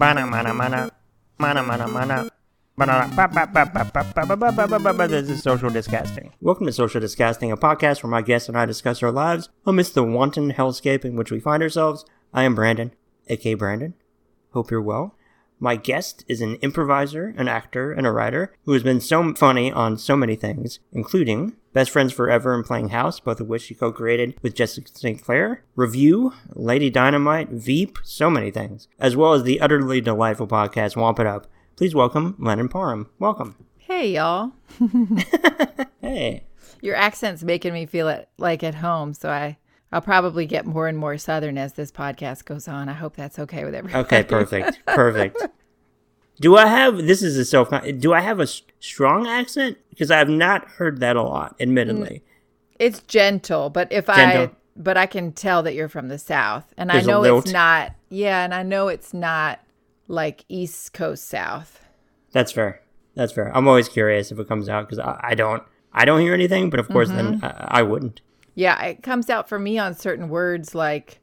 Mana mana mana. Mana mana mana. This is Social Disgusting. Welcome to Social Disgusting, a podcast where my guests and I discuss our lives amidst the wanton hellscape in which we find ourselves. I am Brandon, aka Brandon. Hope you're well. My guest is an improviser, an actor, and a writer who has been so funny on so many things, including Best Friends Forever and Playing House, both of which she co created with Jessica St. Clair, Review, Lady Dynamite, Veep, so many things, as well as the utterly delightful podcast Womp It Up. Please welcome Lennon Parham. Welcome. Hey, y'all. Hey. Your accent's making me feel it like at home, so I I'll probably get more and more southern as this podcast goes on. I hope that's okay with everyone. Okay, perfect. Perfect. Do I have this is a self do I have a strong accent? Because I have not heard that a lot, admittedly. Mm. It's gentle, but if I but I can tell that you're from the south. And There's I know it's not Yeah, and I know it's not like East Coast South. That's fair. That's fair. I'm always curious if it comes out because I, I don't I don't hear anything, but of course then mm-hmm. I, I wouldn't. Yeah, it comes out for me on certain words like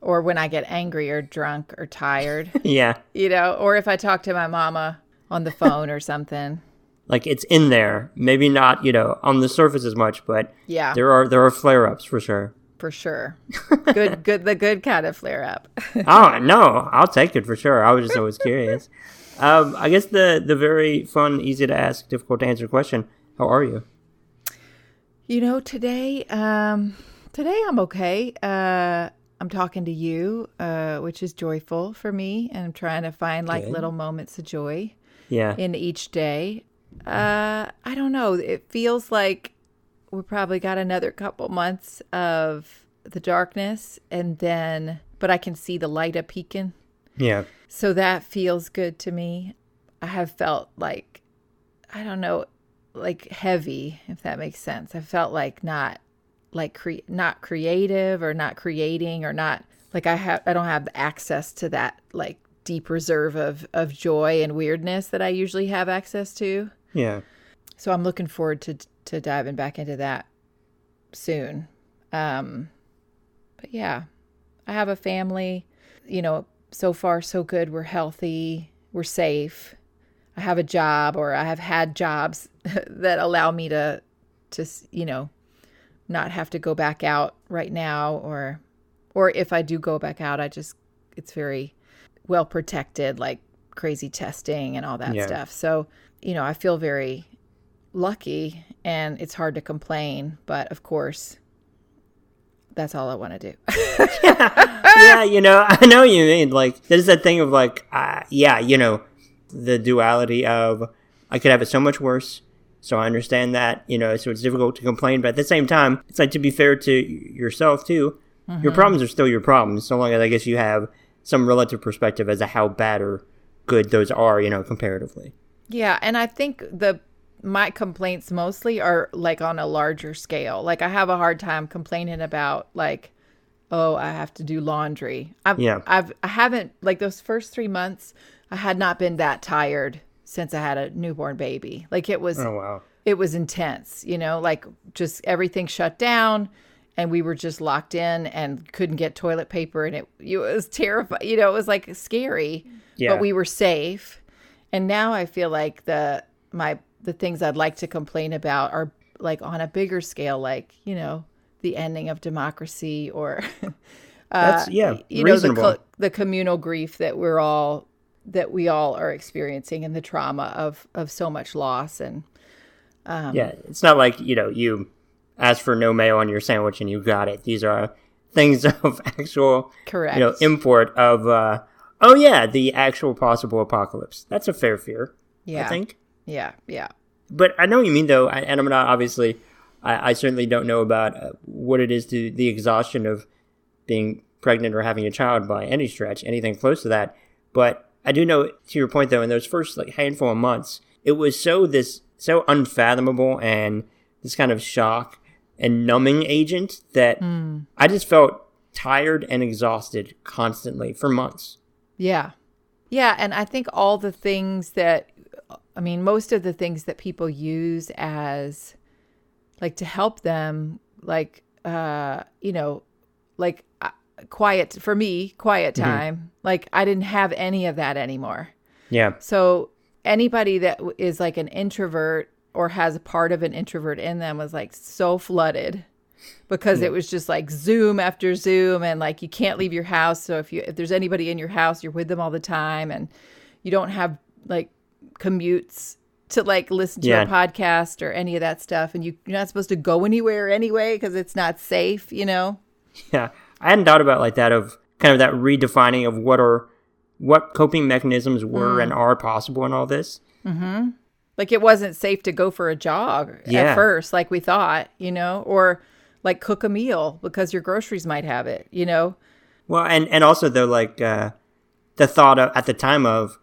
or when I get angry or drunk or tired, Yeah, you know, or if I talk to my mama on the phone or something. like it's in there. Maybe not you know on the surface as much, but Yeah. there are there are flare ups for sure. for sure. Good, good, the good kind of flare up. oh no, I'll take it for sure. I was just always curious. Um, I guess the the very fun, easy to ask, difficult to answer question: How are you? You know, today, um, today I'm okay. Uh, I'm talking to you, uh, which is joyful for me, and I'm trying to find like Good. little moments of joy Yeah, in each day. Uh, I don't know. It feels like we probably got another couple months of the darkness, and then, but I can see the light up peeking. yeah, So that feels good to me. I have felt like, I don't know, like heavy, if that makes sense. I felt like not like cre- not creative or not creating or not like I have I don't have access to that like deep reserve of of joy and weirdness that I usually have access to. yeah. So I'm looking forward to to diving back into that soon. Um but yeah, I have a family, you know, so far so good. We're healthy, we're safe. I have a job or I have had jobs that allow me to to, you know, not have to go back out right now or or if I do go back out, I just it's very well protected like crazy testing and all that Yeah. stuff. So, you know, I feel very lucky and it's hard to complain, but of course that's all I want to do. yeah, you know, I know what you mean. Like, there's that thing of like, uh, yeah, you know, the duality of I could have it so much worse. So I understand that, you know, so it's difficult to complain. But at the same time, it's like to be fair to yourself too. Your mm-hmm. problems are still your problems, so long as I guess you have some relative perspective as to how bad or good those are, you know, comparatively. Yeah, and I think the my complaints mostly are like on a larger scale. Like I have a hard time complaining about like oh, I have to do laundry. I've Yeah. I've I haven't like those first 3 months I had not been that tired since I had a newborn baby. Like it was Oh wow. it was intense, you know, like just everything shut down and we were just locked in and couldn't get toilet paper and it, it was terrifying, you know, it was like scary, Yeah. but we were safe. And now I feel like the my the things I'd like to complain about are like on a bigger scale like, you know, the ending of democracy or uh, That's yeah, you know the co- the communal grief that we're all that we all are experiencing and the trauma of of so much loss and yeah, it's not like you know you asked for no mayo on your sandwich and you got it. These are things of actual, correct you know, import of. uh Oh yeah, the actual possible apocalypse. That's a fair fear, yeah I think. yeah yeah But I know what you mean though, I- and I'm not obviously. I, I certainly don't know about uh, what it is to the exhaustion of being pregnant or having a child by any stretch, anything close to that. But I do know, to your point though, in those first like handful of months, it was so this so unfathomable and this kind of shock and numbing agent that I just felt tired and exhausted constantly for months. Yeah. Yeah. And I think all the things that, I mean, most of the things that people use as like to help them, like, uh, you know, like quiet for me, quiet time. Mm-hmm. Like I didn't have any of that anymore. Yeah. So anybody that is like an introvert or has a part of an introvert in them was like so flooded because yeah. it was just like zoom after zoom and like you can't leave your house so if you if there's anybody in your house you're with them all the time and you don't have like commutes to like listen to yeah. a podcast or any of that stuff and you, you're not supposed to go anywhere anyway because it's not safe you know yeah i hadn't thought about like that of kind of that redefining of what are what coping mechanisms were mm. and are possible in all this mm-hmm. like it wasn't safe to go for a jog yeah. at first like we thought you know or like cook a meal because your groceries might have it you know well and and also though like uh the thought of, at the time of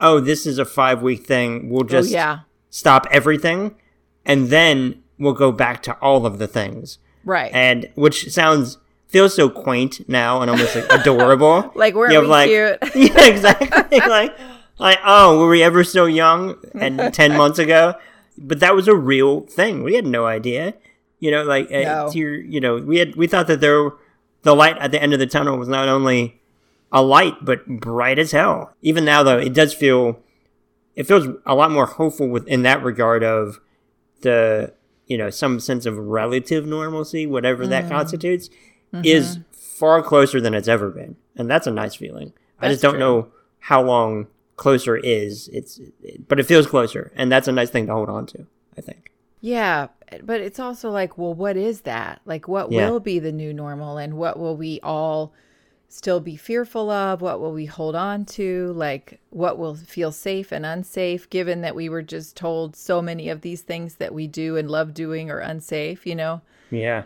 oh, this is a five week thing. We'll oh, just oh, yeah. stop everything and then we'll go back to all of the things. Right. And which sounds feels so quaint now and almost like adorable. like we're know, like, cute? yeah, exactly. like like oh, were we ever so young and 10 months ago? But that was a real thing. We had no idea. You know, like uh, no. your, you know, we had we thought that there the light at the end of the tunnel was not only a light, but bright as hell. Even now, though, it does feel it feels a lot more hopeful within that regard of the you know some sense of relative normalcy, whatever mm. that constitutes, mm-hmm. is far closer than it's ever been, and that's a nice feeling. That's I just don't true. know how long closer is. It's but it feels closer, and that's a nice thing to hold on to. I think. Yeah, but it's also like, well, what is that? Like, what yeah. will be the new normal, and what will we all still be fearful of? What will we hold on to? Like, what will feel safe and unsafe, given that we were just told so many of these things that we do and love doing are unsafe, you know? Yeah.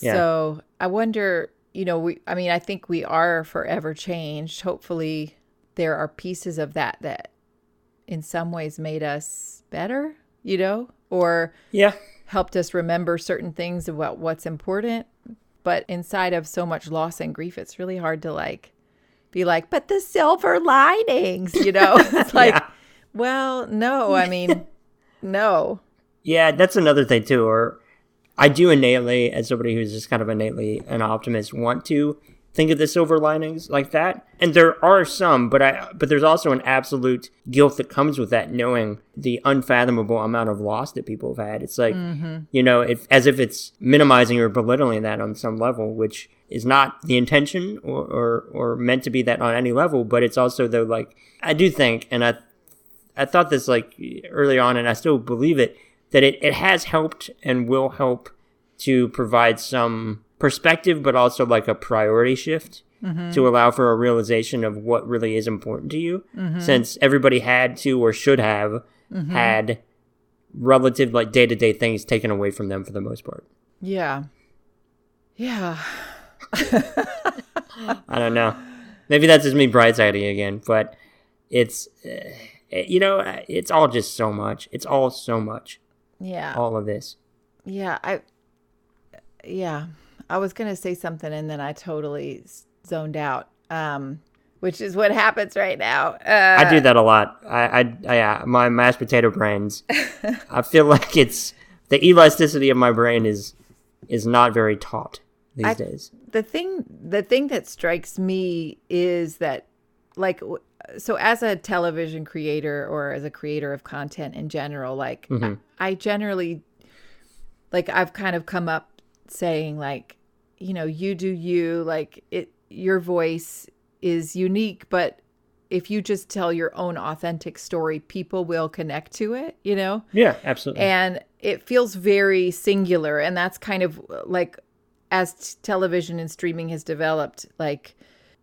Yeah. So I wonder, you know, we, I mean, I think we are forever changed. Hopefully, there are pieces of that that in some ways made us better, you know, or yeah, helped us remember certain things about what's important but inside of so much loss and grief, it's really hard to like be like, but the silver linings, you know? it's like, yeah. well, no, I mean, no. Yeah, that's another thing too. Or I do innately, as somebody who's just kind of innately an optimist, want to think of the silver linings like that. And there are some, but I but there's also an absolute guilt that comes with that, knowing the unfathomable amount of loss that people have had. It's like mm-hmm. you know, if as if it's minimizing or belittling that on some level, which is not the intention or, or, or meant to be that on any level, but it's also though like I do think and I I thought this like early on and I still believe it, that it, it has helped and will help to provide some perspective, but also like a priority shift mm-hmm. to allow for a realization of what really is important to you. Mm-hmm. Since everybody had to or should have mm-hmm. had relative like day to day things taken away from them for the most part. Yeah. Yeah. I don't know. Maybe that's just me bright-siding again, but it's uh, you know it's all just so much. It's all so much. Yeah. All of this. Yeah, I yeah. I was going to say something and then I totally zoned out. Um, which is what happens right now. Uh, I do that a lot. I, I, I yeah, my mashed potato brains. I feel like it's the elasticity of my brain is is not very taut these I, days. The thing, the thing that strikes me is that, like, so as a television creator or as a creator of content in general, like, mm-hmm. I, I generally, like, I've kind of come up saying like you know, you do you, like it your voice is unique, but if you just tell your own authentic story, people will connect to it, you know? Yeah, absolutely. And it feels very singular. And that's kind of like as t- television and streaming has developed, like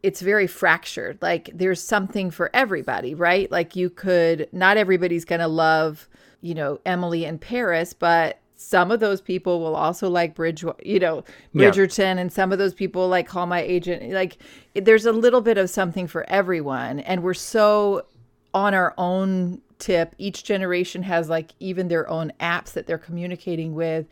it's very fractured. Like there's something for everybody, right? Like you could, not everybody's going to love, you know, Emily in Paris, but some of those people will also like Bridge, you know, Bridgerton, yeah. and some of those people like Call My Agent. Like, there's a little bit of something for everyone, and we're so on our own tip. Each generation has like even their own apps that they're communicating with,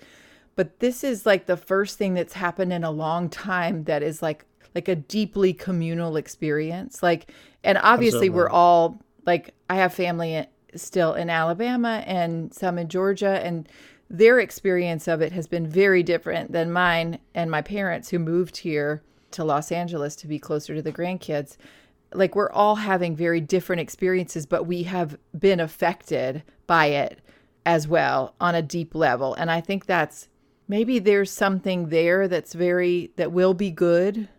but this is like the first thing that's happened in a long time that is like like a deeply communal experience. Like, and obviously Absolutely. we're all like, I have family still in Alabama and some in Georgia, and their experience of it has been very different than mine and my parents who moved here to Los Angeles to be closer to the grandkids. Like we're all having very different experiences, but we have been affected by it as well on a deep level. And I think that's maybe there's something there that's very that will be good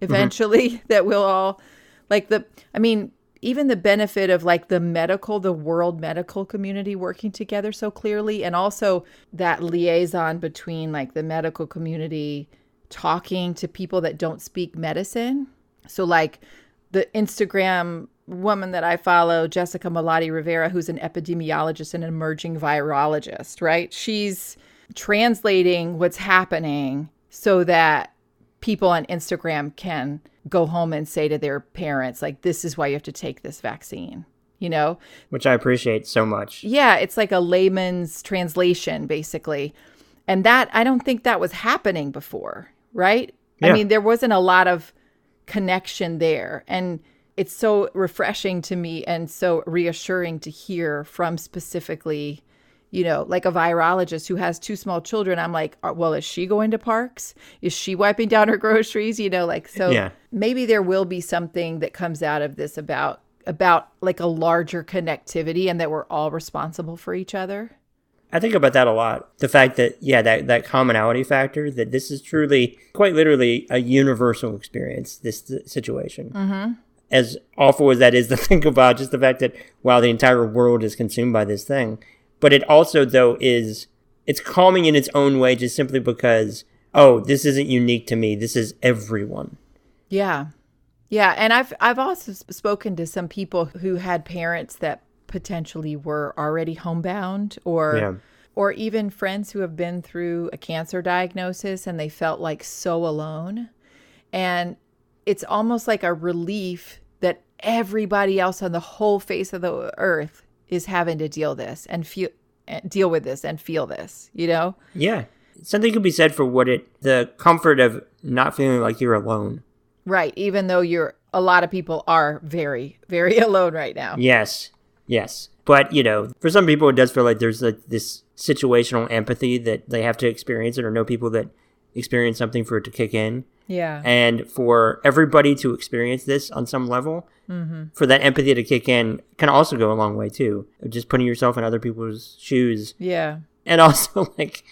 eventually mm-hmm. that will all like the I mean even the benefit of like the medical the world medical community working together so clearly and also that liaison between like the medical community talking to people that don't speak medicine so like the Instagram woman that I follow, Jessica Malaty Rivera, who's an epidemiologist and an emerging virologist, right? She's translating what's happening so that people on Instagram can go home and say to their parents, like, this is why you have to take this vaccine, you know? Which I appreciate so much. Yeah, it's like a layman's translation, basically. And that, I don't think that was happening before, right? Yeah. I mean, there wasn't a lot of connection there. And it's so refreshing to me and so reassuring to hear from specifically you know, like a virologist who has two small children, I'm like, uh, well, is she going to parks? Is she wiping down her groceries? You know, like so yeah. maybe there will be something that comes out of this about about like a larger connectivity and that we're all responsible for each other. I think about that a lot. The fact that yeah, that that commonality factor that this is truly quite literally a universal experience this situation. Mm-hmm. As awful as that is to think about, just the fact that wow, the entire world is consumed by this thing but it also though is it's calming in its own way just simply because oh this isn't unique to me. This is everyone. Yeah. Yeah. And i've i've also spoken to some people who had parents that potentially were already homebound or yeah. or even friends who have been through a cancer diagnosis and they felt like so alone. And it's almost like a relief that everybody else on the whole face of the earth is having to deal this and feel deal with this and feel this, you know? Yeah. Something could be said for what it the comfort of not feeling like you're alone. Right, even though you're a lot of people are very very alone right now. Yes. Yes. But, you know, for some people it does feel like there's like this situational empathy that they have to experience it or know people that experience something for it to kick in. Yeah. And for everybody to experience this on some level, mm-hmm. for that empathy to kick in, can also go a long way too. Just putting yourself in other people's shoes. Yeah. And also, like,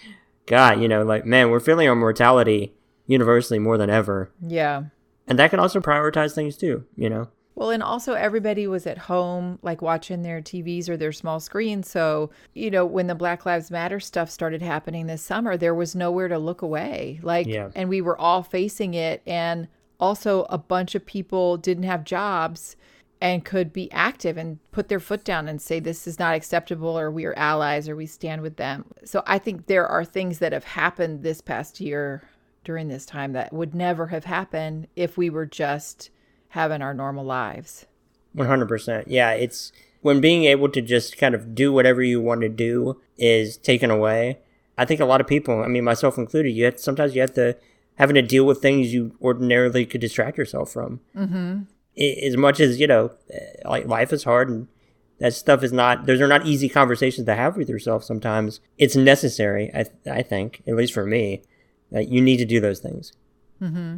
God, you know, like, man, we're feeling our mortality universally more than ever. Yeah. And that can also prioritize things too, you know? Well, and also everybody was at home, like watching their TVs or their small screens. So, you know, when the Black Lives Matter stuff started happening this summer, there was nowhere to look away. Like, yeah. and we were all facing it. And also, a bunch of people didn't have jobs and could be active and put their foot down and say, this is not acceptable, or we are allies, or we stand with them. So, I think there are things that have happened this past year during this time that would never have happened if we were just having our normal lives. 100%. Yeah, it's when being able to just kind of do whatever you want to do is taken away. I think a lot of people, I mean myself included, you have, sometimes you have to having to deal with things you ordinarily could distract yourself from. Mm-hmm. As much as you know, eh, like life is hard and that stuff is not those are not easy conversations to have with yourself sometimes it's necessary i, I think at least for me that you need to do those things mm-hmm.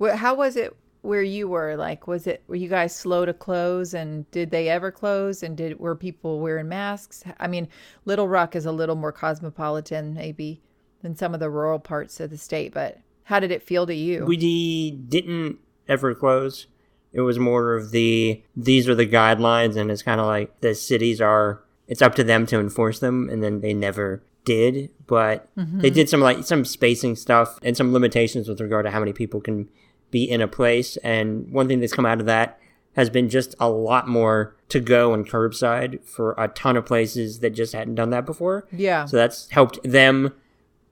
well, how was it where you were like was it were you guys slow to close and did they ever close? And did were people wearing masks? I mean little rock is a little more cosmopolitan maybe than some of the rural parts of the state but how did it feel to you? We didn't ever close. It was more of the these are the guidelines and it's kind of like the cities are it's up to them to enforce them and then they never did but mm-hmm. they did some like some spacing stuff and some limitations with regard to how many people can be in a place. And one thing that's come out of that has been just a lot more to go and curbside for a ton of places that just hadn't done that before. Yeah. So that's helped them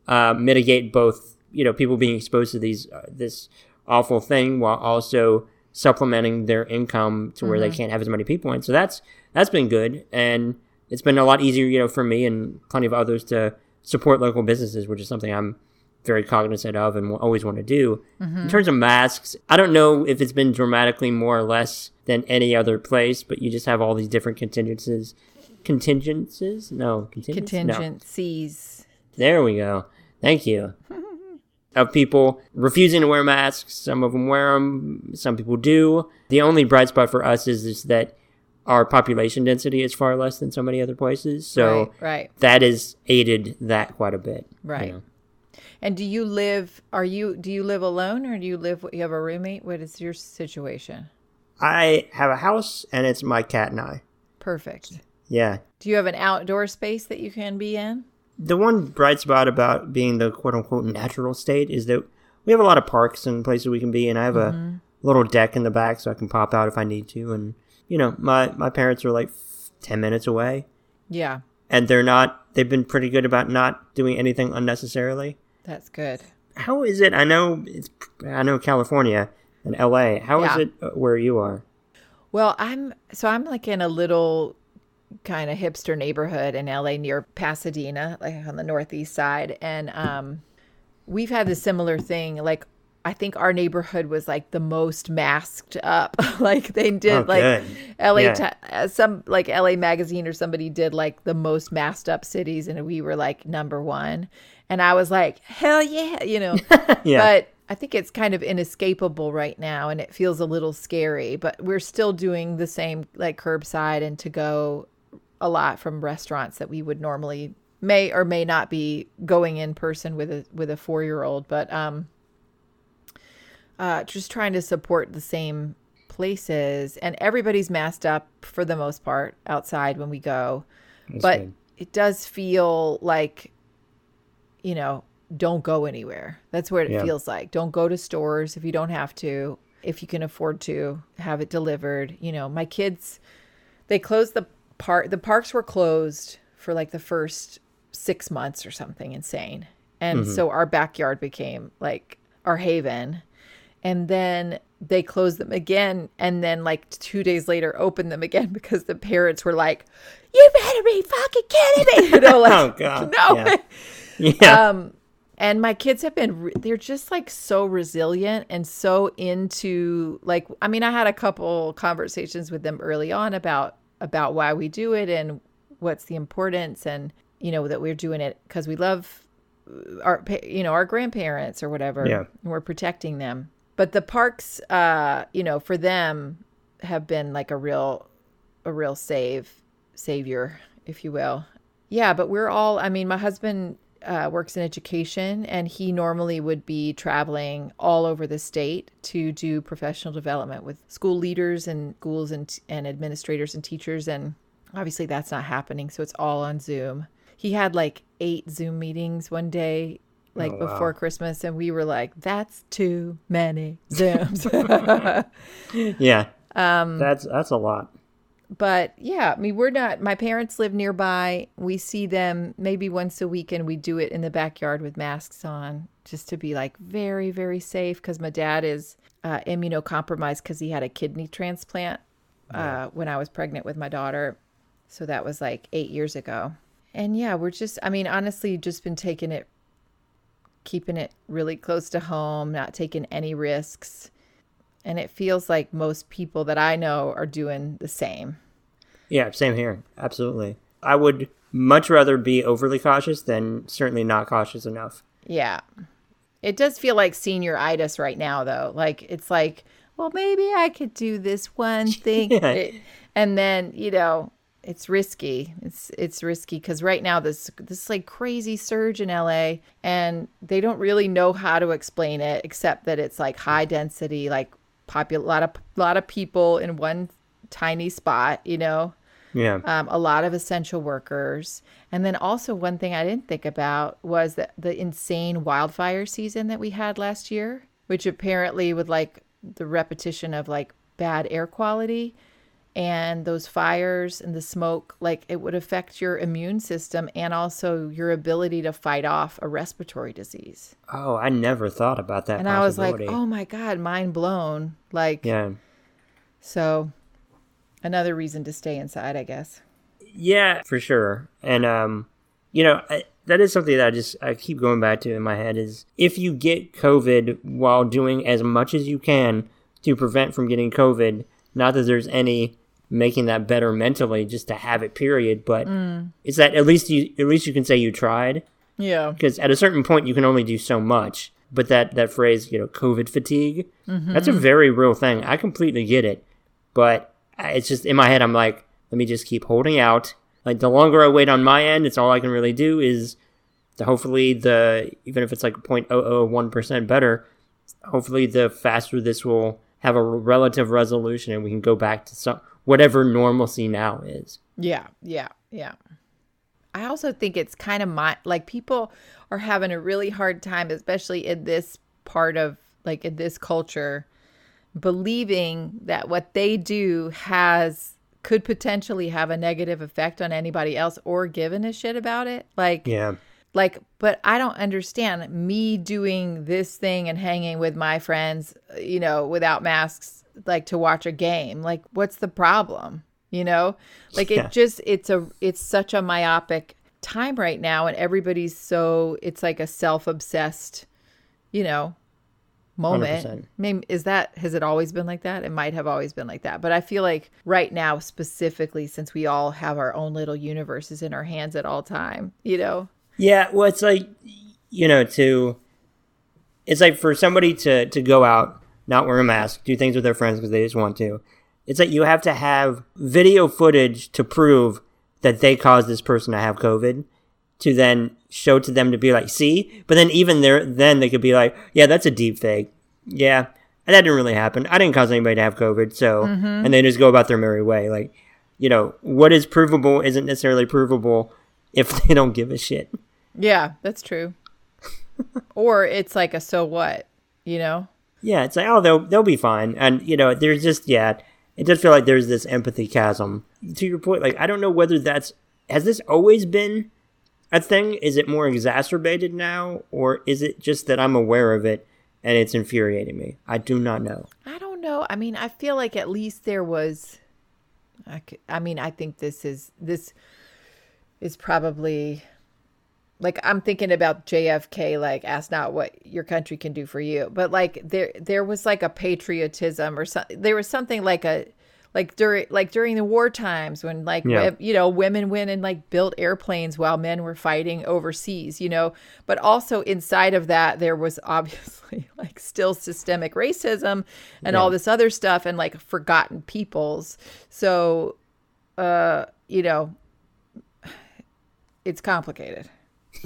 uh, mitigate both, you know, people being exposed to these uh, this awful thing while also supplementing their income to where mm-hmm. they can't have as many people in. So that's that's been good, and it's been a lot easier, you know, for me and plenty of others to support local businesses, which is something I'm very cognizant of and always want to do. Mm-hmm. In terms of masks, I don't know if it's been dramatically more or less than any other place, but you just have all these different contingencies. Contingencies? No, contingencies. No. There we go. Thank you. of people refusing to wear masks. Some of them wear them, some people do. The only bright spot for us is, is that our population density is far less than so many other places. So right, right. that has aided that quite a bit. Right. You know? And do you live are you do you live alone or do you live you have a roommate? What is your situation? I have a house and it's my cat and I. Perfect. Yeah. Do you have an outdoor space that you can be in? The one bright spot about being the quote unquote natural state is that we have a lot of parks and places we can be and I have mm-hmm. a little deck in the back so I can pop out if I need to and you know, my my parents are like 10 minutes away. Yeah. And they're not they've been pretty good about not doing anything unnecessarily. That's good. How is it? I know it's I know California and LA. How yeah. is it uh, where you are? Well, I'm so I'm like in a little kind of hipster neighborhood in LA near Pasadena, like on the northeast side, and um we've had a similar thing like I think our neighborhood was like the most masked up. like they did oh, like good. LA yeah. ta- uh, some like LA magazine or somebody did like the most masked up cities and we were like number 1. And I was like, "Hell yeah," you know. yeah. But I think it's kind of inescapable right now and it feels a little scary, but we're still doing the same like curbside and to go a lot from restaurants that we would normally may or may not be going in person with a with a 4-year-old, but um uh, just trying to support the same places, and everybody's masked up for the most part outside when we go. That's but good. it does feel like, you know, don't go anywhere. That's what it yeah. feels like. Don't go to stores if you don't have to. If you can afford to have it delivered, you know, my kids, they closed the park. The parks were closed for like the first six months or something insane, and mm-hmm. so our backyard became like our haven and then they closed them again and then like two days later opened them again because the parents were like you better be fucking kidding me you know like oh, God. no yeah. Yeah. um and my kids have been they're just like so resilient and so into like i mean i had a couple conversations with them early on about about why we do it and what's the importance and you know that we're doing it because we love our you know our grandparents or whatever. Yeah. And we're protecting them. But the parks uh you know for them have been like a real a real save savior if you will. Yeah but we're all i mean my husband uh, works in education and he normally would be traveling all over the state to do professional development with school leaders and schools and, and administrators and teachers and obviously that's not happening so it's all on zoom he had like eight zoom meetings one day like oh, before. Christmas, and we were like, "That's too many Zooms." yeah, um, that's that's a lot. But yeah, I mean, we're not. My parents live nearby. We see them maybe once a week, and we do it in the backyard with masks on, just to be like very, very safe. Because my dad is uh, immunocompromised because he had a kidney transplant uh, when I was pregnant with my daughter. So that was like eight years ago. And yeah, we're just, I mean, honestly, just been taking it keeping it really close to home, not taking any risks. And it feels like most people that I know are doing the same. Yeah, same here. Absolutely. I would much rather be overly cautious than certainly not cautious enough. Yeah. It does feel like senioritis right now, though. Like, it's like, well, maybe I could do this one thing. yeah. And then, you know, it's risky. It's it's risky because right now this this like crazy surge in LA, and they don't really know how to explain it except that it's like high density, like popular, a lot of lot of people in one tiny spot. You know, yeah, um, a lot of essential workers, and then also one thing I didn't think about was that the insane wildfire season that we had last year, which apparently with like the repetition of like bad air quality and those fires and the smoke like it would affect your immune system and also your ability to fight off a respiratory disease. Oh i never thought about that and i was like oh my god mind blown. Like yeah. so another reason to stay inside i guess yeah for sure and um you know I, that is something that i just i keep going back to in my head is if you get covid while doing as much as you can to prevent from getting covid not that there's any making that better mentally just to have it period but mm. it's that at least you at least you can say you tried yeah because at a certain point you can only do so much but that that phrase, you know, COVID fatigue, mm-hmm. that's a very real thing. I completely get it, but it's just in my head. I'm like, let me just keep holding out. Like the longer I wait on my end, it's all I can really do is to hopefully the even if it's like 0.001 percent better, hopefully the faster this will have a relative resolution and we can go back to some whatever normalcy now is. Yeah, yeah, yeah. I also think it's kind of my like people are having a really hard time, especially in this part of like in this culture, believing that what they do has could potentially have a negative effect on anybody else or giving a shit about it. Like, yeah. Like, but I don't understand me doing this thing and hanging with my friends, you know, without masks, like to watch a game. Like, what's the problem? You know, like it just, it's a, it's such a myopic time right now and everybody's so it's like a self-obsessed you know moment. 100%. maybe is that has it always been like that? It might have always been like that. But i feel like right now specifically since we all have our own little universes in our hands at all time you know? Yeah well it's like you know to it's like for somebody to to go out not wear a mask do things with their friends because they just want to it's like you have to have video footage to prove that they caused this person to have COVID to then show to them to be like, see? But then even there, then they could be like, yeah, that's a deep fake. Yeah, that didn't really happen. I didn't cause anybody to have COVID. So, mm-hmm. and they just go about their merry way. Like, you know, what is provable isn't necessarily provable if they don't give a shit. Yeah, that's true. or it's like a so what, you know? Yeah, it's like, oh, they'll, they'll be fine. And, you know, there's just, yeah, it does feel like there's this empathy chasm. To your point, like I don't know whether that's has this always been a thing? Is it more exacerbated now, or is it just that I'm aware of it and it's infuriating me? I do not know. I don't know. I mean, I feel like at least there was. I, I mean, I think this is this is probably like I'm thinking about JFK like ask not what your country can do for you but like there there was like a patriotism or something there was something like a like during like during the war times when like yeah. you know women went and like built airplanes while men were fighting overseas you know but also inside of that there was obviously like still systemic racism and yeah. all this other stuff and like forgotten peoples so uh you know it's complicated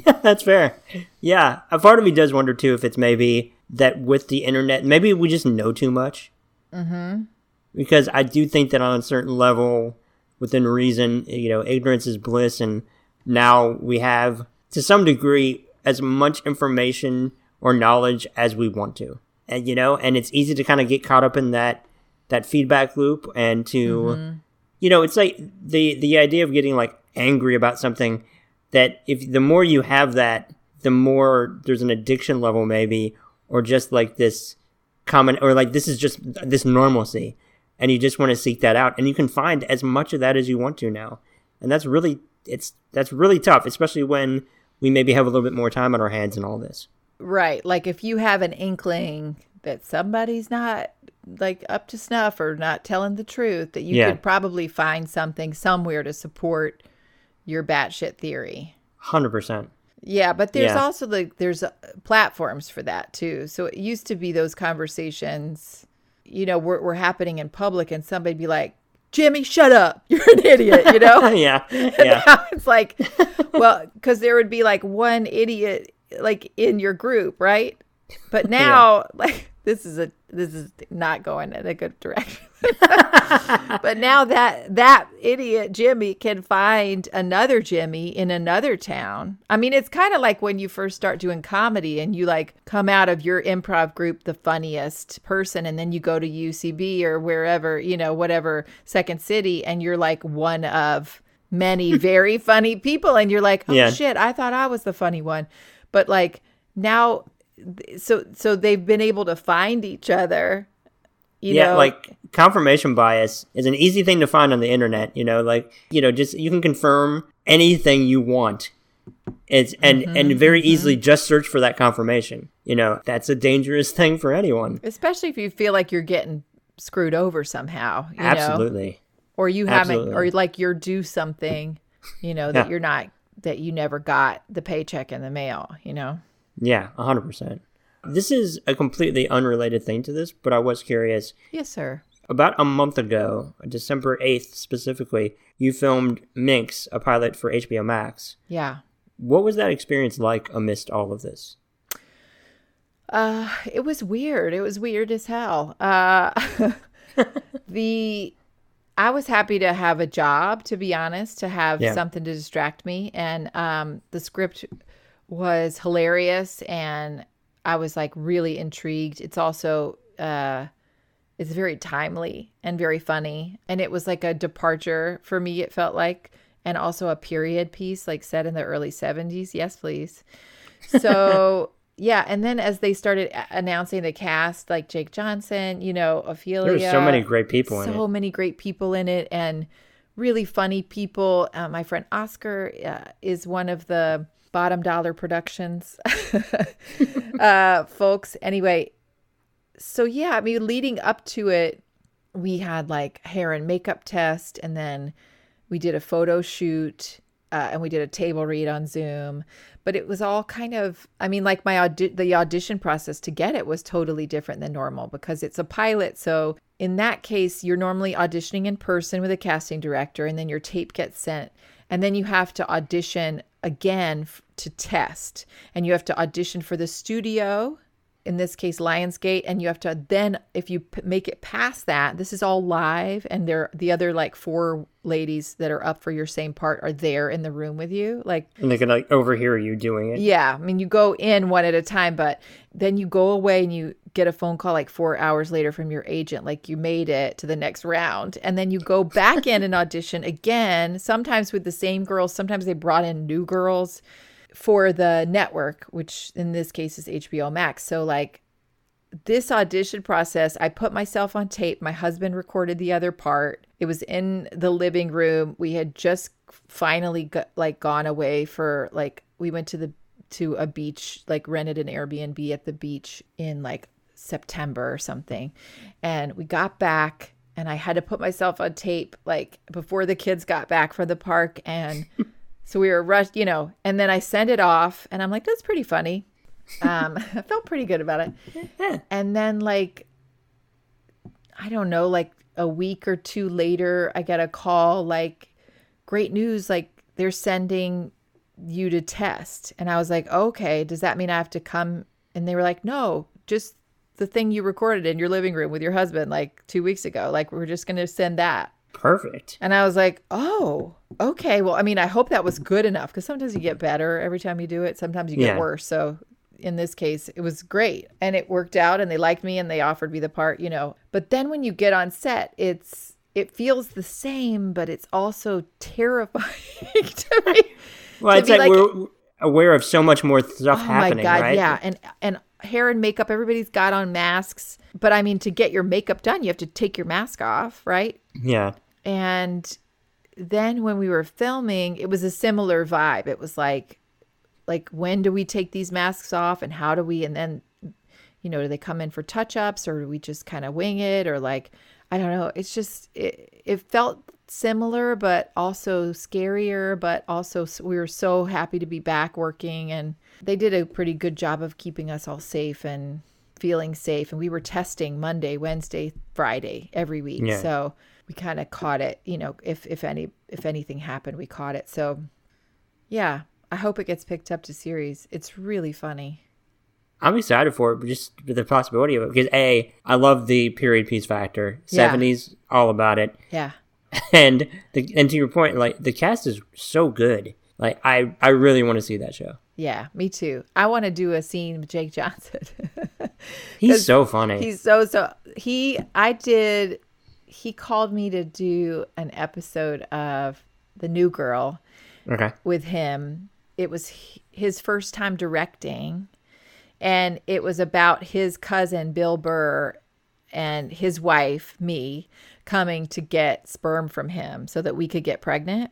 That's fair. Yeah, a part of me does wonder too if it's maybe that with the internet, maybe we just know too much. Mm-hmm. Because I do think that on a certain level, within reason, you know, ignorance is bliss, and now we have to some degree as much information or knowledge as we want to, and you know, and it's easy to kind of get caught up in that that feedback loop and to, mm-hmm. you know, it's like the the idea of getting like angry about something that if the more you have that, the more there's an addiction level maybe, or just like this common, or like this is just this normalcy, and you just want to seek that out, and you can find as much of that as you want to now, and that's really it's that's really tough, especially when we maybe have a little bit more time on our hands and all this. Right, like if you have an inkling that somebody's not like up to snuff or not telling the truth, that you yeah. could probably find something somewhere to support your batshit theory. Hundred percent. Yeah, but there's yeah. also the there's uh, platforms for that too. So it used to be those conversations, you know, were, were happening in public, and somebody be like, "Jimmy, shut up! You're an idiot," you know? yeah, yeah. it's like, well, because there would be like one idiot like in your group, right? But now, yeah. like this is a this is not going in a good direction. but now that that idiot Jimmy can find another Jimmy in another town. I mean, it's kind of like when you first start doing comedy and you like come out of your improv group the funniest person and then you go to UCB or wherever, you know, whatever second city and you're like one of many very funny people and you're like, "Oh yeah. shit, I thought I was the funny one." But like now so so they've been able to find each other you yeah, know? like confirmation bias is an easy thing to find on the internet. You know, like you know, just you can confirm anything you want. It's and mm-hmm, and very mm-hmm. easily just search for that confirmation. You know, that's a dangerous thing for anyone, especially if you feel like you're getting screwed over somehow. Absolutely. Know? Or you Absolutely. haven't, or like you're due something, you know, that yeah. you're not, that you never got the paycheck in the mail. You know. Yeah, hundred percent This is a completely unrelated thing to this, but I was curious. Yes, sir. About a month ago, December 8th specifically, you filmed Minx, a pilot for HBO Max. Yeah. What was that experience like amidst all of this? Uh, it was weird. It was weird as hell. Uh, the I was happy to have a job, to be honest, to have yeah. something to distract me, and um, the script was hilarious, and I was like really intrigued. It's also uh, it's very timely and very funny, and it was like a departure for me. It felt like, and also a period piece, like set in the early '70s. Yes, please. So. yeah, and then as they started announcing the cast, like Jake Johnson, you know, Ophelia, there's so many great people so many great people in it, and really funny people. Uh, my friend Oscar uh, is one of the bottom dollar productions uh, folks. Anyway, so yeah, I mean, leading up to it, we had like hair and makeup test, and then we did a photo shoot uh, and we did a table read on Zoom. But it was all kind of, I mean, like my audi- the audition process to get it was totally different than normal because it's a pilot. So in that case, you're normally auditioning in person with a casting director, and then your tape gets sent, and then you have to audition again to test, and you have to audition for the studio in this case Lionsgate and you have to then if you p- make it past that this is all live and there the other like four ladies that are up for your same part are there in the room with you like and they can like overhear you doing it. Yeah I mean you go in one at a time but then you go away and you get a phone call like 4 hours later from your agent like you made it to the next round and then you go back in and audition again sometimes with the same girls sometimes they brought in new girls for the network, which in this case is HBO Max. So, like, this audition process, I put myself on tape. My husband recorded the other part. It was in the living room. We had just finally got, like gone away for like we went to the to a beach, like rented an Airbnb at the beach in like September or something. And we got back and I had to put myself on tape like before the kids got back from the park and So we were rushed, you know, and then I send it off and I'm like, that's pretty funny. Um, I felt pretty good about it. and then, like, I don't know, like a week or two later, I get a call like, great news, like, they're sending you to test. And I was like, okay, does that mean I have to come? And they were like, no, just the thing you recorded in your living room with your husband like two weeks ago. Like, we're just going to send that. Perfect. And I was like, oh, okay. Well, I mean, I hope that was good enough because sometimes you get better every time you do it. Sometimes you get yeah. worse. So in this case, it was great and it worked out and they liked me and they offered me the part, you know. But then when you get on set, it's, it feels the same, but it's also terrifying to me. well, it's like, like, we're aware of so much more stuff oh happening, my God, right? Yeah. And, and, hair and makeup everybody's got on masks but i mean to get your makeup done you have to take your mask off right yeah and then when we were filming, it was a similar vibe. It was like, like when do we take these masks off and how do we? And then, you know, do they come in for touch ups or do we just kind of wing it or like, I don't know. It's just it, it felt similar, but also scarier. But also, we were so happy to be back working, and they did a pretty good job of keeping us all safe and feeling safe. And we were testing Monday, Wednesday, Friday every week. Yeah. So we kind of caught it, you know, if if any if anything happened, we caught it. So yeah, I hope it gets picked up to series. It's really funny. I'm excited for it, just the possibility of it because a I love the period piece factor. Seventies, yeah. all about it. Yeah. And the and to your point, like the cast is so good. Like I I really want to see that show. Yeah, me too. I want to do a scene with Jake Johnson. he's so funny. He's so so he I did he called me to do an episode of The New Girl okay. with him. It was his first time directing, and it was about his cousin, Bill Burr, and his wife, me, coming to get sperm from him so that we could get pregnant.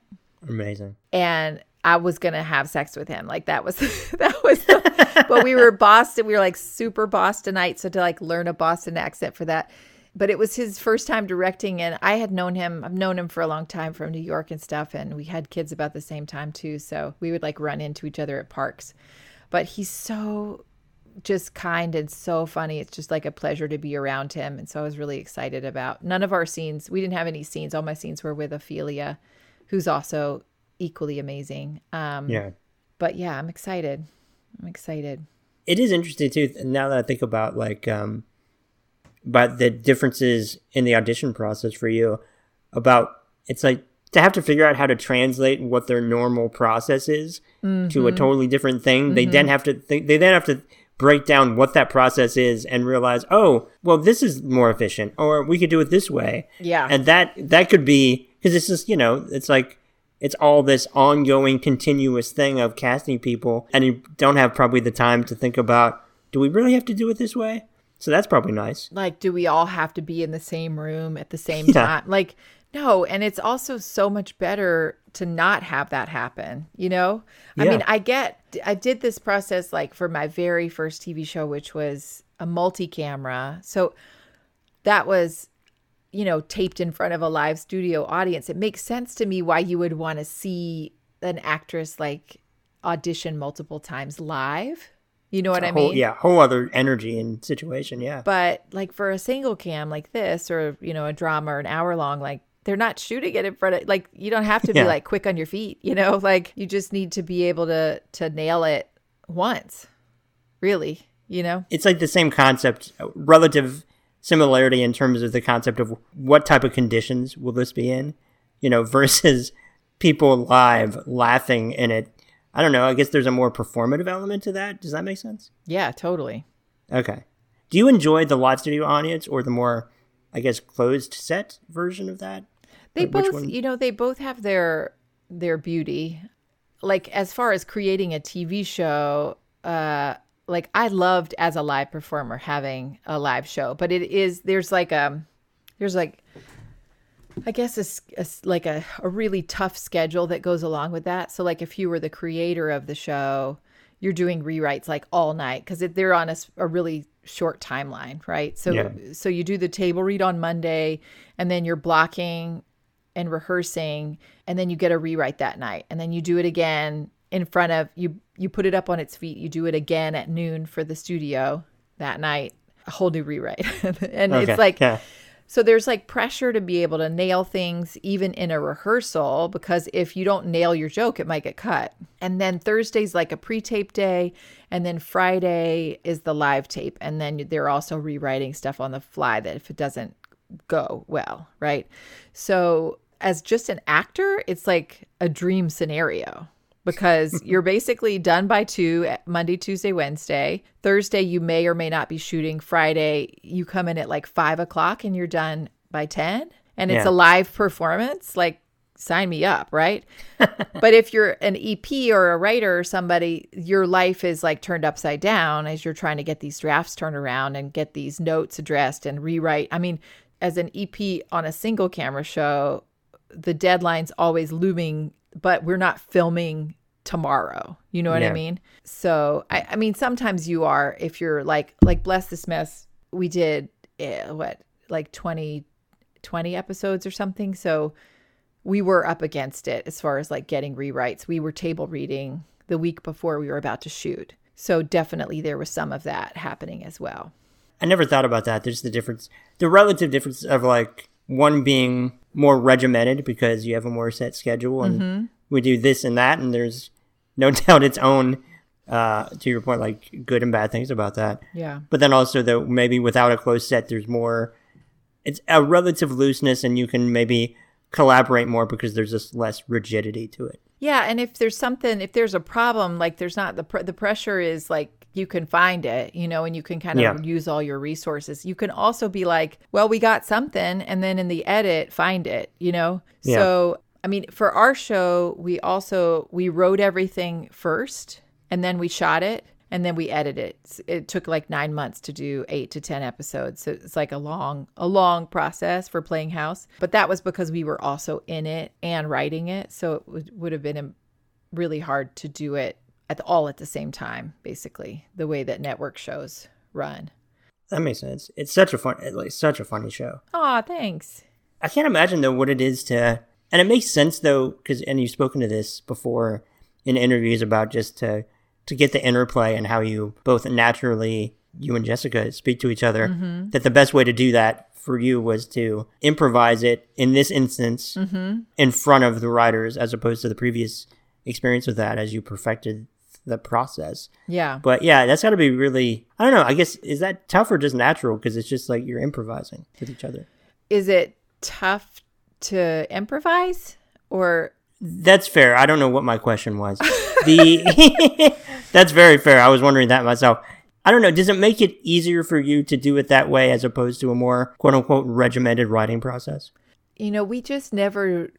Amazing. And I was gonna have sex with him. Like that was that was the, but we were Boston, we were like super Bostonite. So to like learn a Boston accent for that but it was his first time directing and i had known him i've known him for a long time from new york and stuff and we had kids about the same time too so we would like run into each other at parks but he's so just kind and so funny. It's just like a pleasure to be around him. And so I was really excited about none of our scenes. We didn't have any scenes. All my scenes were with Ophelia, who's also equally amazing. Um, Yeah. But yeah, I'm excited. I'm excited. It is interesting too. Now that I think about like, um, about the differences in the audition process for you, about it's like to have to figure out how to translate what their normal process is to a totally different thing. They then have to think. They then have to break down what that process is and realize, oh, well, this is more efficient, or we could do it this way. Yeah. and that that could be because it's just you know it's like it's all this ongoing continuous thing of casting people and you don't have probably the time to think about do we really have to do it this way? So that's probably nice. Like do we all have to be in the same room at the same Yeah. time? Like no and it's also so much better to not have that happen you know? I mean i get i did this process like for my very first tv show which was a multi-camera. So that was you know taped in front of a live studio audience. It makes sense to me why you would want to see an actress like audition multiple times live. You know what i whole, mean? yeah whole other energy and situation yeah. But like for a single cam like this, or you know, a drama or an hour long, like they're not shooting it in front of like you don't have to Yeah. be like quick on your feet, you know, like you just need to be able to to nail it once, really, you know. it's like the same concept uh, relative similarity in terms of the concept of what type of conditions will this be in you know versus people live laughing in it i don't know i guess there's a more performative element to that does that make sense Yeah, totally. Okay. Do you enjoy the live studio audience or the more, I guess, closed set version of that? They both, you know, they both have their their beauty. Like as far as creating a TV show, uh like I loved as a live performer having a live show, but it is there's like a there's like I guess a, s- a s- like a, a really tough schedule that goes along with that. So like if you were the creator of the show, you're doing rewrites like all night because they're on a really short timeline, right? So Yeah. so you do the table read on Monday, and then you're blocking and rehearsing, and then you get a rewrite that night, and then you do it again in front of you. You put it up on its feet. You do it again at noon for the studio that night. A whole new rewrite, and Okay, it's like yeah. so there's like pressure to be able to nail things even in a rehearsal because if you don't nail your joke, it might get cut. And then Thursday's like a pre-tape day, and then Friday is the live tape, and then they're also rewriting stuff on the fly that if it doesn't go well, right? So as just an actor, it's like a dream scenario because you're basically done by two Monday, Tuesday, Wednesday. Thursday, you may or may not be shooting. Friday, you come in at like five o'clock and you're done by 10. And it's Yeah. a live performance. Like, sign me up, right? but if you're an EP or a writer or somebody, your life is like turned upside down as you're trying to get these drafts turned around and get these notes addressed and rewrite. I mean, as an EP on a single camera show, the deadline's always looming, but we're not filming tomorrow. You know what I mean? So, I, I mean, sometimes you are, if you're like, like Bless This Mess, we did uh, what, like 20, 20 episodes or something. So we were up against it as far as like getting rewrites. We were table reading the week before we were about to shoot. So definitely there was some of that happening as well. I never thought about that. There's the difference, the relative difference of like one being more regimented because you have a more set schedule and Mm-hmm. we do this and that, and there's no doubt its own, uh, to your point, like good and bad things about that. Yeah. But then also, though, maybe without a close set, there's more, it's a relative looseness and you can maybe collaborate more because there's just less rigidity to it. Yeah, and if there's something, if there's a problem, like there's not the pr- the pressure is like you can find it, you know, and you can kind of Yeah. use all your resources. You can also be like, well, we got something, and then in the edit, find it, you know. Yeah. So I mean, for our show, we also we wrote everything first, and then we shot it, and then we edited it. It took like nine months to do eight to ten episodes, so it's like a long a long process for playing house. But that was because we were also in it and writing it, so it would, would have been um, really hard to do it at the, all at the same time, basically the way that network shows run. That makes sense. It's such a fun, like such a funny show. Aw, thanks. I can't imagine though what it is to, and it makes sense though, because and you've spoken to this before in interviews about just to to get the interplay and how you both naturally you and Jessica speak to each other, mm-hmm. that the best way to do that for you was to improvise it in this instance mm-hmm. in front of the writers as opposed to the previous experience with that as you perfected the process. Yeah. But yeah, that's got to be really, I don't know, I guess, is that tough or just natural? Because it's just like you're improvising with each other. Is it tough to improvise or? That's fair. I don't know what my question was. The That's very fair. I was wondering that myself. I don't know. Does it make it easier for you to do it that way as opposed to a more quote unquote regimented writing process? You know, we just never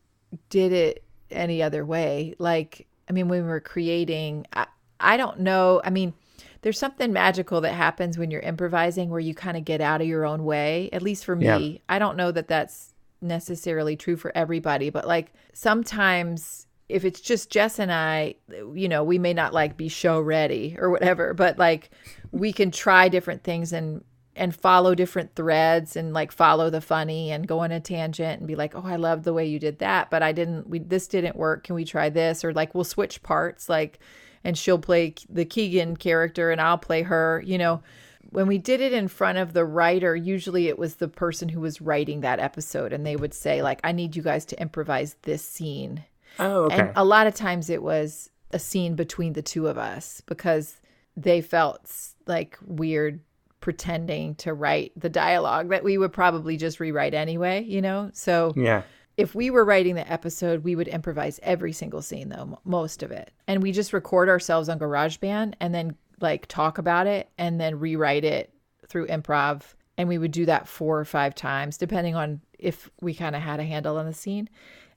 did it any other way. Like, I mean, when we were creating, I, I don't know. I mean, there's something magical that happens when you're improvising where you kind of get out of your own way. At least for me, yeah. I don't know that that's necessarily true for everybody, but like sometimes if it's just Jess and I, you know, we may not like be show ready or whatever, but like we can try different things and and follow different threads and like follow the funny and go on a tangent and be like, "Oh, I love the way you did that, but I didn't we this didn't work. Can we try this?" or like we'll switch parts like and she'll play the Keegan character and I'll play her, you know. When we did it in front of the writer, usually it was the person who was writing that episode and they would say like, "I need you guys to improvise this scene." Oh, okay. And a lot of times it was a scene between the two of us because they felt like weird pretending to write the dialogue that we would probably just rewrite anyway, you know? So Yeah. If we were writing the episode, we would improvise every single scene though, most of it. And we just record ourselves on GarageBand and then like talk about it and then rewrite it through improv. And we would do that four or five times depending on if we kind of had a handle on the scene.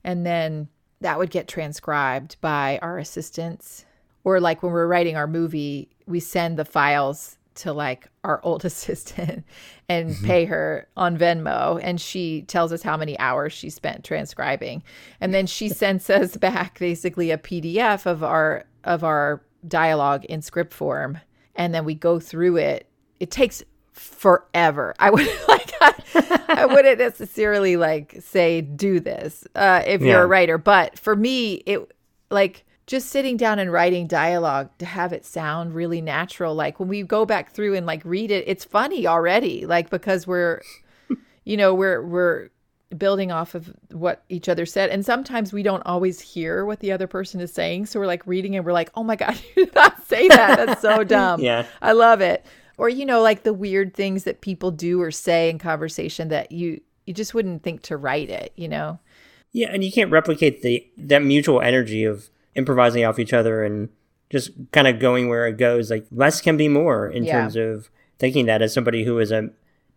And then that would get transcribed by our assistants. Or like when we're writing our movie we send the files to like our old assistant and mm-hmm. pay her on Venmo and she tells us how many hours she spent transcribing. And then she sends us back basically a PDF of our of our dialogue in script form and then we go through it. It takes forever. I would like I, wouldn't necessarily like say do this uh if you're a writer. But for me it like just sitting down and writing dialogue to have it sound really natural like when we go back through and like read it it's funny already like because we're you know we're we're building off of what each other said. And sometimes we don't always hear what the other person is saying. So we're like reading and we're like oh my god you did not say that. That's so dumb. Yeah. I love it or you know like the weird things that people do or say in conversation that you you just wouldn't think to write it you know yeah and you can't replicate the that mutual energy of improvising off each other and just kind of going where it goes. Like less can be more in yeah. terms of thinking that as somebody who is a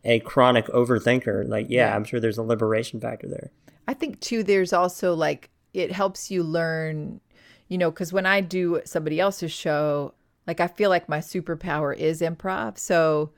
a chronic overthinker. Like, yeah, yeah, I'm sure there's a liberation factor there. I think too there's also like it helps you learn, you know, because when I do somebody else's show, like I feel like my superpower is improv. So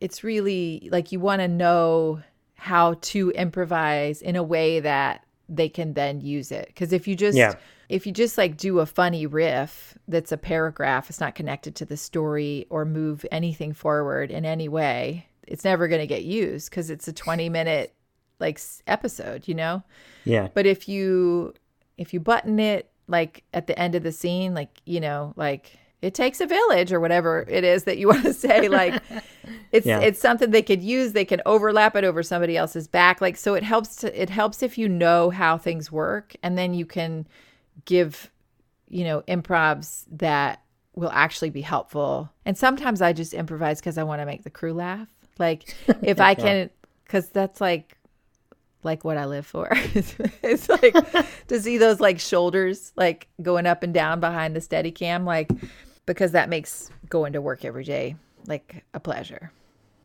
it's really like you want to know how to improvise in a way that they can then use it. Because if you just yeah if you just like do a funny riff that's a paragraph, it's not connected to the story or move anything forward in any way, it's never going to get used because it's a 20 minute like episode, you know? Yeah. But if you if you button it like at the end of the scene, like, you know, like it takes a village or whatever it is that you want to say like it's yeah. it's something they could use they can overlap it over somebody else's back like so it helps to it helps if you know how things work and then you can give, you know, improvs that will actually be helpful. And sometimes I just improvise because I want to make the crew laugh. Like if I can, because that's like like what I live for. it's like to see those like shoulders like going up and down behind the steady cam, like because that makes going to work every day like a pleasure.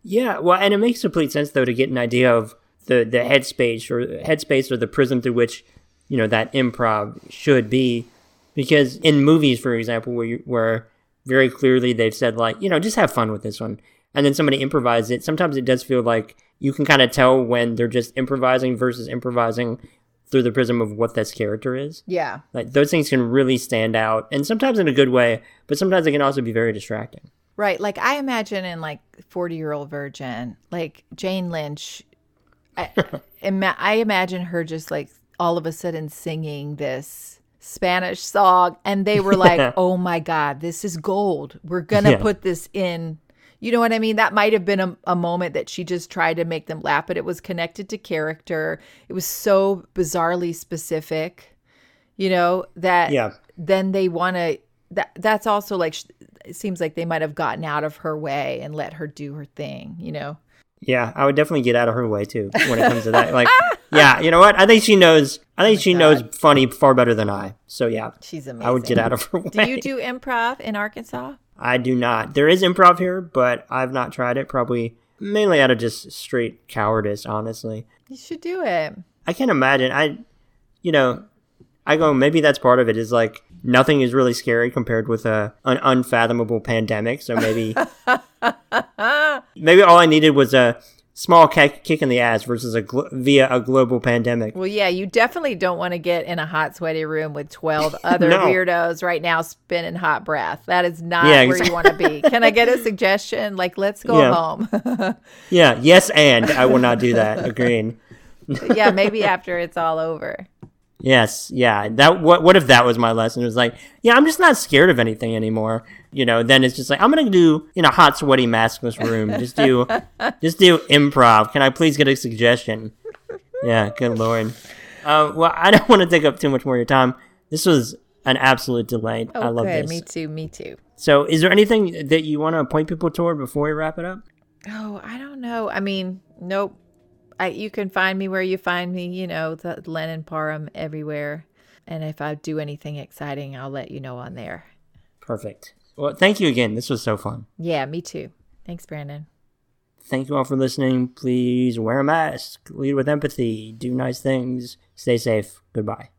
Yeah, well, and it makes complete sense though to get an idea of the the headspace or headspace or the prism through which you know that improv should be because in movies for example where you, where very clearly they've said like you know just have fun with this one and then somebody improvises it sometimes it does feel like you can kind of tell when they're just improvising versus improvising through the prism of what this character is yeah like those things can really stand out and sometimes in a good way but sometimes they can also be very distracting right like i imagine in like 40 year old virgin like jane lynch I, I imagine her just like all of a sudden singing this Spanish song. And they were like, oh my God, this is gold. We're going to yeah. put this in. You know what I mean? That might have been a, a moment that she just tried to make them laugh, but it was connected to character. It was so bizarrely specific, you know, that yeah. then they want to. That, that's also like it seems like they might have gotten out of her way and let her do her thing, you know. Yeah, I would definitely get out of her way too when it comes to that. Like, yeah, you know what? I think she knows. I think oh she God. knows funny far better than I. So yeah, she's amazing. I would get out of her way. Do you do improv in Arkansas? I do not. There is improv here, but I've not tried it. Probably mainly out of just straight cowardice, honestly. You should do it. I can't imagine. I, you know, I go, maybe that's part of it is like nothing is really scary compared with a an unfathomable pandemic. So maybe maybe all I needed was a small kick, in the ass versus a via a global pandemic. Well, yeah, you definitely don't want to get in a hot, sweaty room with twelve other no. weirdos right now spinning hot breath. That is not yeah, where exactly. you want to be. Can I get a suggestion? Like, let's go yeah. home. yeah. Yes, and I will not do that. Agreeing. yeah, maybe after it's all over. Yes, yeah. That what what if that was my lesson? It was like, yeah, I'm just not scared of anything anymore. You know, then it's just like I'm gonna do in a hot, sweaty, maskless room. Just do just do improv. Can I please get a suggestion? Yeah, good lord. Uh, well, I don't want to take up too much more of your time. This was an absolute delight. Oh, I love good. this. Me too. Me too. So, is there anything that you want to point people toward before we wrap it up? Oh, I don't know. I mean, nope. I, you can find me where you find me, you know, the Lennon Parham everywhere. And if I do anything exciting, I'll let you know on there. Perfect. Well, thank you again. This was so fun. Yeah, me too. Thanks, Brandon. Thank you all for listening. Please wear a mask, lead with empathy, do nice things, stay safe. Goodbye.